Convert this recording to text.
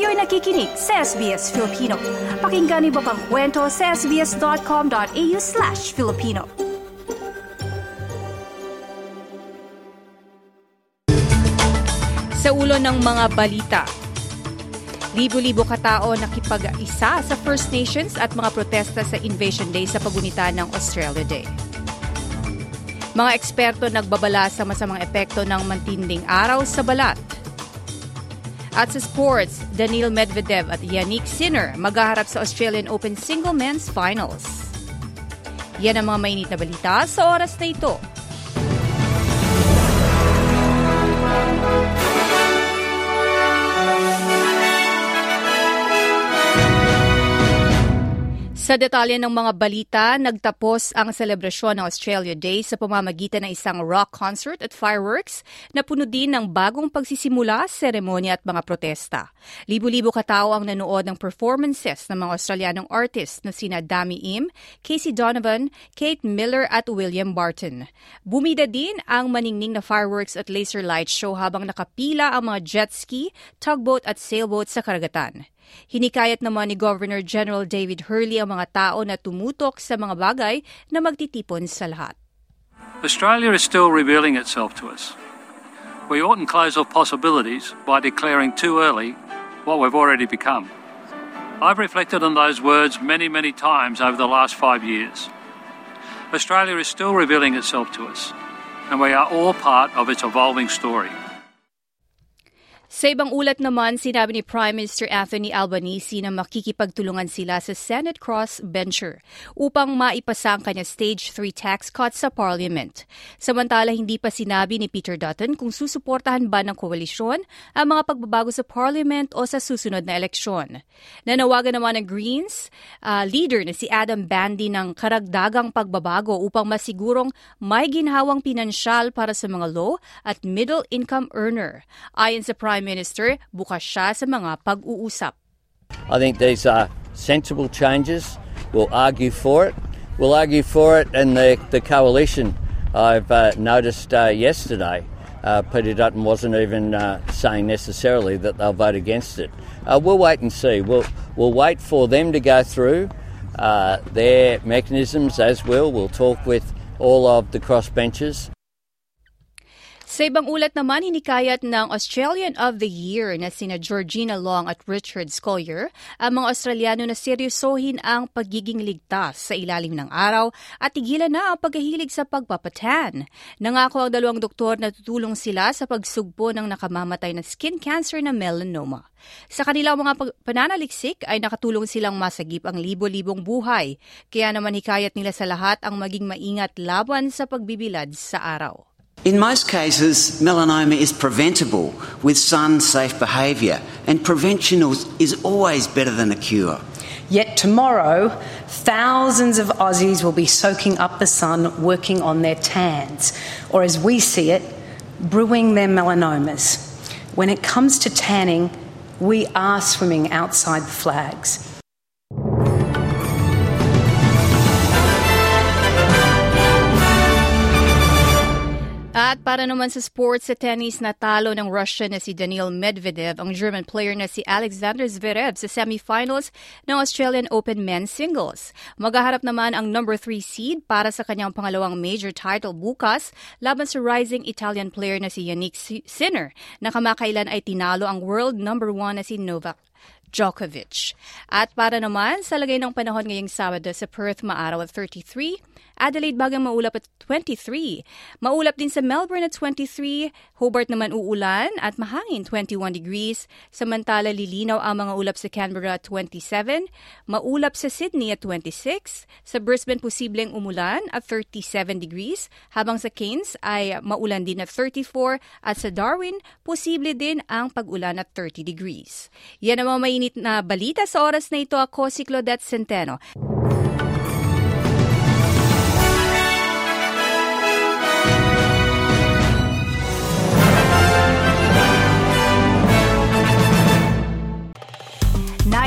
Kayo'y nakikinig sa SBS Filipino. Pakinggan niyo pa ang kwento sa sbs.com.au slash Filipino. Sa ulo ng mga balita, Libo-libo katao nakipag-isa sa First Nations at mga protesta sa Invasion Day sa pagunita ng Australia Day. Mga eksperto nagbabala sa masamang epekto ng mantinding araw sa balat. At sa sports, Daniil Medvedev at Yannick Sinner maghaharap sa Australian Open Single Men's Finals. Yan ang mga mainit na balita sa oras na ito. Sa detalye ng mga balita, nagtapos ang selebrasyon ng Australia Day sa pamamagitan ng isang rock concert at fireworks na puno din ng bagong pagsisimula, seremonya at mga protesta. Libo-libo katao ang nanood ng performances ng mga Australianong artists na sina Dami Im, Casey Donovan, Kate Miller at William Barton. Bumida din ang maningning na fireworks at laser light show habang nakapila ang mga jet ski, tugboat at sailboat sa karagatan. Hinikayat naman ni Governor General David Hurley ang mga tao na tumutok sa mga bagay na magtitipon sa lahat. Australia is still revealing itself to us. We oughtn't close off possibilities by declaring too early what we've already become. I've reflected on those words many, many times over the last five years. Australia is still revealing itself to us, and we are all part of its evolving story. Sa ibang ulat naman, sinabi ni Prime Minister Anthony Albanese na makikipagtulungan sila sa Senate Cross Bencher upang maipasa ang kanya Stage 3 tax cut sa Parliament. Samantala, hindi pa sinabi ni Peter Dutton kung susuportahan ba ng koalisyon ang mga pagbabago sa Parliament o sa susunod na eleksyon. Nanawagan naman ng Greens uh, leader na si Adam Bandy ng karagdagang pagbabago upang masigurong may ginhawang pinansyal para sa mga low at middle income earner. Ayon sa Prime Prime Minister, bukas siya sa mga pag-uusap. I think these are sensible changes. We'll argue for it. We'll argue for it in the, the coalition. I've uh, noticed uh, yesterday uh, Peter Dutton wasn't even uh, saying necessarily that they'll vote against it. Uh, we'll wait and see. We'll, we'll wait for them to go through uh, their mechanisms as well. We'll talk with all of the crossbenchers. Sa ibang ulat naman, hinikayat ng Australian of the Year na sina Georgina Long at Richard Scolyer ang mga Australiano na seryosohin ang pagiging ligtas sa ilalim ng araw at tigilan na ang pagkahilig sa pagpapatan. Nangako ang dalawang doktor na tutulong sila sa pagsugpo ng nakamamatay na skin cancer na melanoma. Sa kanilang mga pananaliksik ay nakatulong silang masagip ang libo-libong buhay, kaya naman hikayat nila sa lahat ang maging maingat laban sa pagbibilad sa araw. In most cases, melanoma is preventable with sun safe behaviour, and prevention is always better than a cure. Yet tomorrow, thousands of Aussies will be soaking up the sun working on their tans, or as we see it, brewing their melanomas. When it comes to tanning, we are swimming outside the flags. At para naman sa sports sa tennis, natalo ng Russian na si Daniil Medvedev ang German player na si Alexander Zverev sa semifinals ng Australian Open men's singles. Maghaharap naman ang number 3 seed para sa kanyang pangalawang major title bukas laban sa rising Italian player na si Yannick Sinner na kamakailan ay tinalo ang world number 1 na si Novak Djokovic. At para naman sa lagay ng panahon ngayong Sabado sa Perth, maaraw at 33, Adelaide bagang maulap at 23. Maulap din sa Melbourne at 23, Hobart naman uulan at mahangin 21 degrees. Samantala lilinaw ang mga ulap sa Canberra at 27, maulap sa Sydney at 26, sa Brisbane posibleng umulan at 37 degrees, habang sa Cairns ay maulan din at 34 at sa Darwin posible din ang pag-ulan at 30 degrees. Yan ang mga mainit na balita sa oras na ito ako si Claudette Centeno.